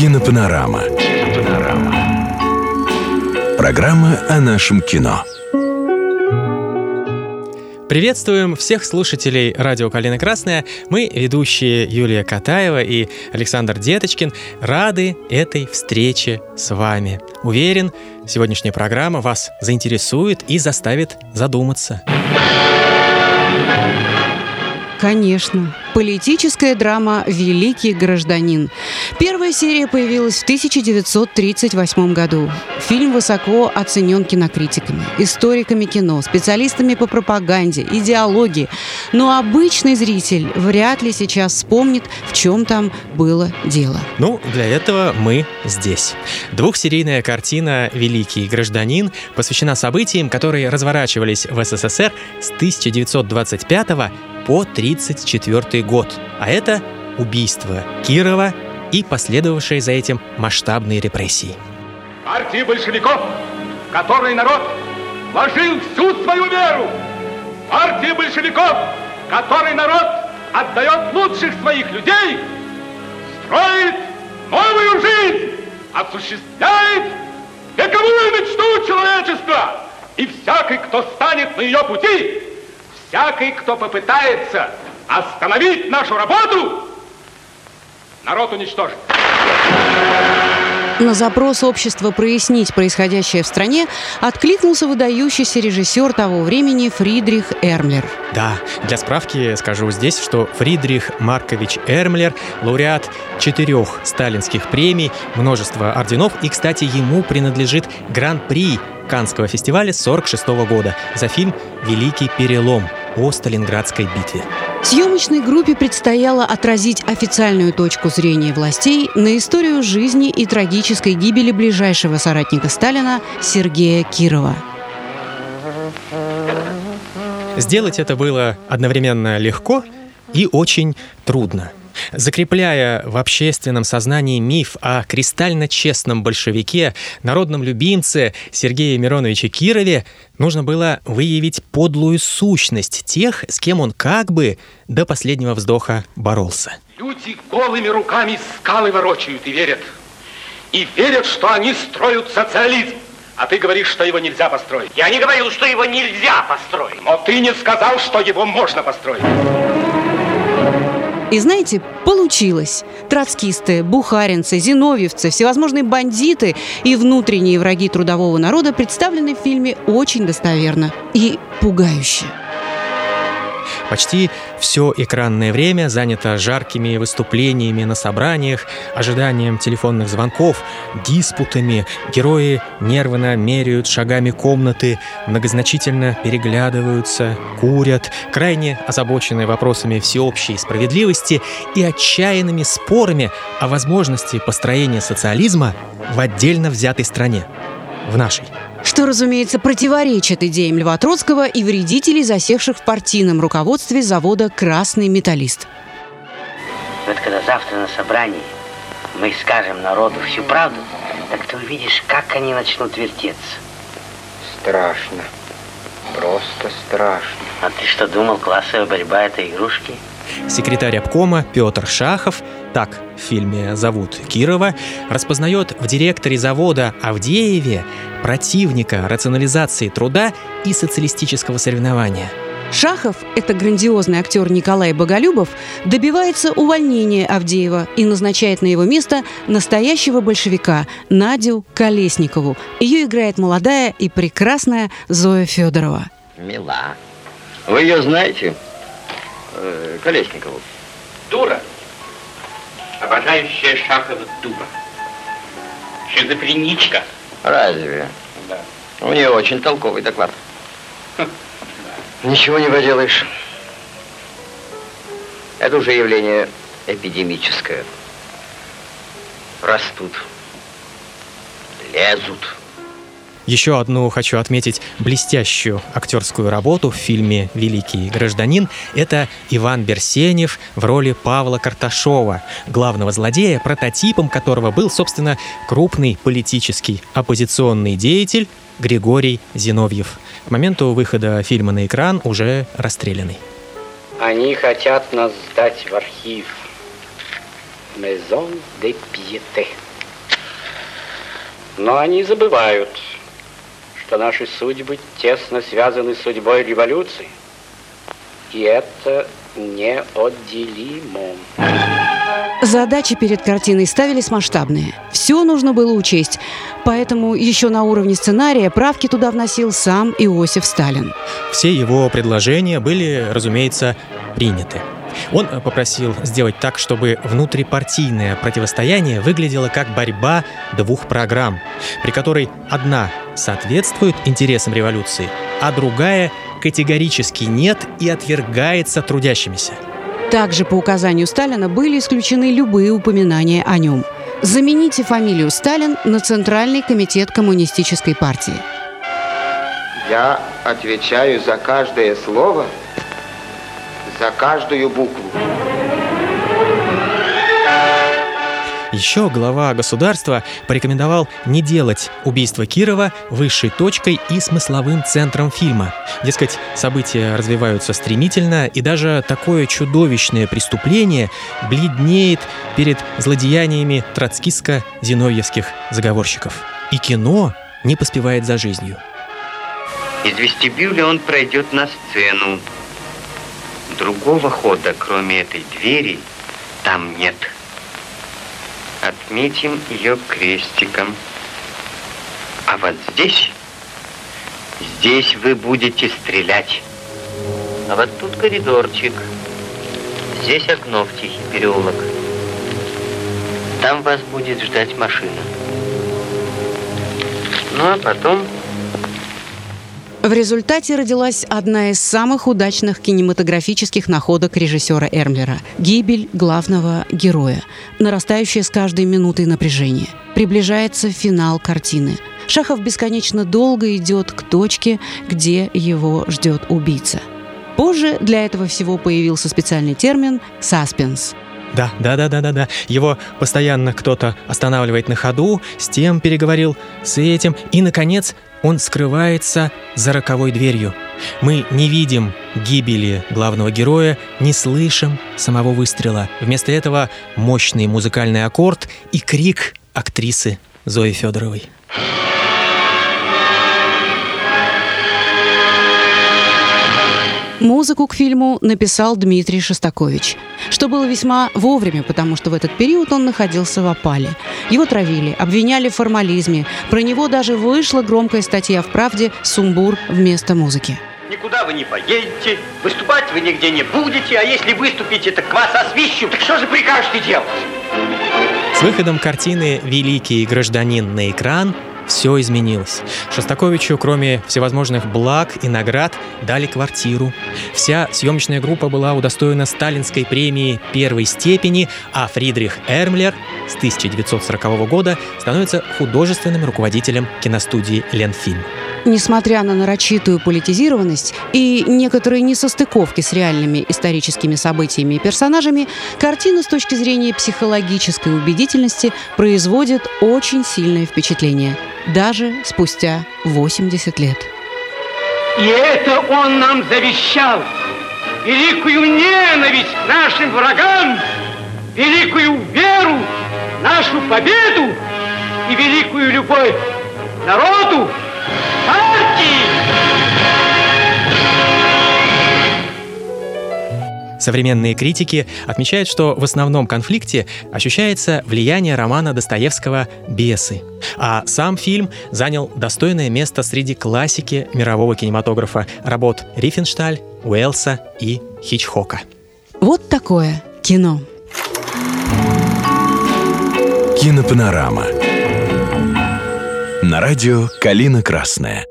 Кинопанорама. Кинопанорама. Программа о нашем кино. Приветствуем всех слушателей радио «Калина Красная». Мы, ведущие Юлия Катаева и Александр Деточкин, рады этой встрече с вами. Уверен, сегодняшняя программа вас заинтересует и заставит задуматься. Конечно. Политическая драма «Великий гражданин». Первая серия появилась в 1938 году. Фильм высоко оценен кинокритиками, историками кино, специалистами по пропаганде, идеологии. Но обычный зритель вряд ли сейчас вспомнит, в чем там было дело. Ну, для этого мы здесь. Двухсерийная картина «Великий гражданин» посвящена событиям, которые разворачивались в СССР с 1925 по 1934 год. А это убийство Кирова и последовавшие за этим масштабные репрессии. Партии большевиков, которой народ вложил всю свою веру. Партия большевиков, которой народ отдает лучших своих людей, строит новую жизнь, осуществляет вековую мечту человечества. И всякий, кто станет на ее пути, всякий, кто попытается остановить нашу работу, народ уничтожит. На запрос общества прояснить происходящее в стране откликнулся выдающийся режиссер того времени Фридрих Эрмлер. Да, для справки скажу здесь, что Фридрих Маркович Эрмлер – лауреат четырех сталинских премий, множество орденов, и, кстати, ему принадлежит Гран-при Канского фестиваля 1946 года за фильм «Великий перелом» о Сталинградской битве. Съемочной группе предстояло отразить официальную точку зрения властей на историю жизни и трагической гибели ближайшего соратника Сталина Сергея Кирова. Сделать это было одновременно легко и очень трудно – закрепляя в общественном сознании миф о кристально честном большевике, народном любимце Сергее Мироновиче Кирове, нужно было выявить подлую сущность тех, с кем он как бы до последнего вздоха боролся. Люди голыми руками скалы ворочают и верят. И верят, что они строят социализм. А ты говоришь, что его нельзя построить. Я не говорил, что его нельзя построить. Но ты не сказал, что его можно построить. И знаете, получилось. Троцкисты, бухаринцы, зиновьевцы, всевозможные бандиты и внутренние враги трудового народа представлены в фильме очень достоверно и пугающе. Почти все экранное время занято жаркими выступлениями на собраниях, ожиданием телефонных звонков, диспутами. Герои нервно меряют шагами комнаты, многозначительно переглядываются, курят, крайне озабоченные вопросами всеобщей справедливости и отчаянными спорами о возможности построения социализма в отдельно взятой стране, в нашей что, разумеется, противоречит идеям Льва Троцкого и вредителей, засевших в партийном руководстве завода «Красный металлист». Вот когда завтра на собрании мы скажем народу всю правду, так ты увидишь, как они начнут вертеться. Страшно. Просто страшно. А ты что думал, классовая борьба – это игрушки? Секретарь обкома Петр Шахов, так в фильме зовут Кирова, распознает в директоре завода Авдееве противника рационализации труда и социалистического соревнования. Шахов, это грандиозный актер Николай Боголюбов, добивается увольнения Авдеева и назначает на его место настоящего большевика Надю Колесникову. Ее играет молодая и прекрасная Зоя Федорова. Мила. Вы ее знаете? Э, Колесникову. Дура. Обожающая Шахова дура. Шизофреничка. Разве? Да. У нее очень толковый доклад. Ничего не поделаешь. Это уже явление эпидемическое. Растут, лезут. Еще одну хочу отметить блестящую актерскую работу в фильме «Великий гражданин». Это Иван Берсенев в роли Павла Карташова, главного злодея, прототипом которого был, собственно, крупный политический оппозиционный деятель Григорий Зиновьев. К моменту выхода фильма на экран уже расстрелянный. Они хотят нас сдать в архив. Maison de Piété. Но они забывают, что наши судьбы тесно связаны с судьбой революции. И это неотделимо. Задачи перед картиной ставились масштабные. Все нужно было учесть. Поэтому еще на уровне сценария правки туда вносил сам Иосиф Сталин. Все его предложения были, разумеется, приняты. Он попросил сделать так, чтобы внутрипартийное противостояние выглядело как борьба двух программ, при которой одна соответствует интересам революции, а другая категорически нет и отвергается трудящимися. Также по указанию Сталина были исключены любые упоминания о нем. Замените фамилию Сталин на Центральный комитет коммунистической партии. Я отвечаю за каждое слово, за каждую букву. Еще глава государства порекомендовал не делать убийство Кирова высшей точкой и смысловым центром фильма. Дескать, события развиваются стремительно, и даже такое чудовищное преступление бледнеет перед злодеяниями троцкистско-зиновьевских заговорщиков. И кино не поспевает за жизнью. Из вестибюля он пройдет на сцену. Другого хода, кроме этой двери, там нет. Отметим ее крестиком. А вот здесь, здесь вы будете стрелять. А вот тут коридорчик. Здесь окно в тихий переулок. Там вас будет ждать машина. Ну а потом в результате родилась одна из самых удачных кинематографических находок режиссера Эрмлера – гибель главного героя, нарастающее с каждой минутой напряжение. Приближается финал картины. Шахов бесконечно долго идет к точке, где его ждет убийца. Позже для этого всего появился специальный термин «саспенс». Да, да, да, да, да, да. Его постоянно кто-то останавливает на ходу, с тем переговорил, с этим, и, наконец, он скрывается за роковой дверью. Мы не видим гибели главного героя, не слышим самого выстрела. Вместо этого мощный музыкальный аккорд и крик актрисы Зои Федоровой. Музыку к фильму написал Дмитрий Шостакович, что было весьма вовремя, потому что в этот период он находился в опале. Его травили, обвиняли в формализме. Про него даже вышла громкая статья в «Правде» «Сумбур вместо музыки». Никуда вы не поедете, выступать вы нигде не будете, а если выступите, так вас освищут. Так что же прикажете делать? С выходом картины «Великий гражданин» на экран все изменилось. Шостаковичу, кроме всевозможных благ и наград, дали квартиру. Вся съемочная группа была удостоена сталинской премии первой степени, а Фридрих Эрмлер с 1940 года становится художественным руководителем киностудии «Ленфильм». Несмотря на нарочитую политизированность и некоторые несостыковки с реальными историческими событиями и персонажами, картина с точки зрения психологической убедительности производит очень сильное впечатление, даже спустя 80 лет. И это он нам завещал. Великую ненависть к нашим врагам, великую веру, нашу победу и великую любовь народу, Современные критики отмечают, что в основном конфликте ощущается влияние романа Достоевского «Бесы». А сам фильм занял достойное место среди классики мирового кинематографа работ Рифеншталь, Уэлса и Хичхока. Вот такое кино. Кинопанорама. На радио «Калина Красная».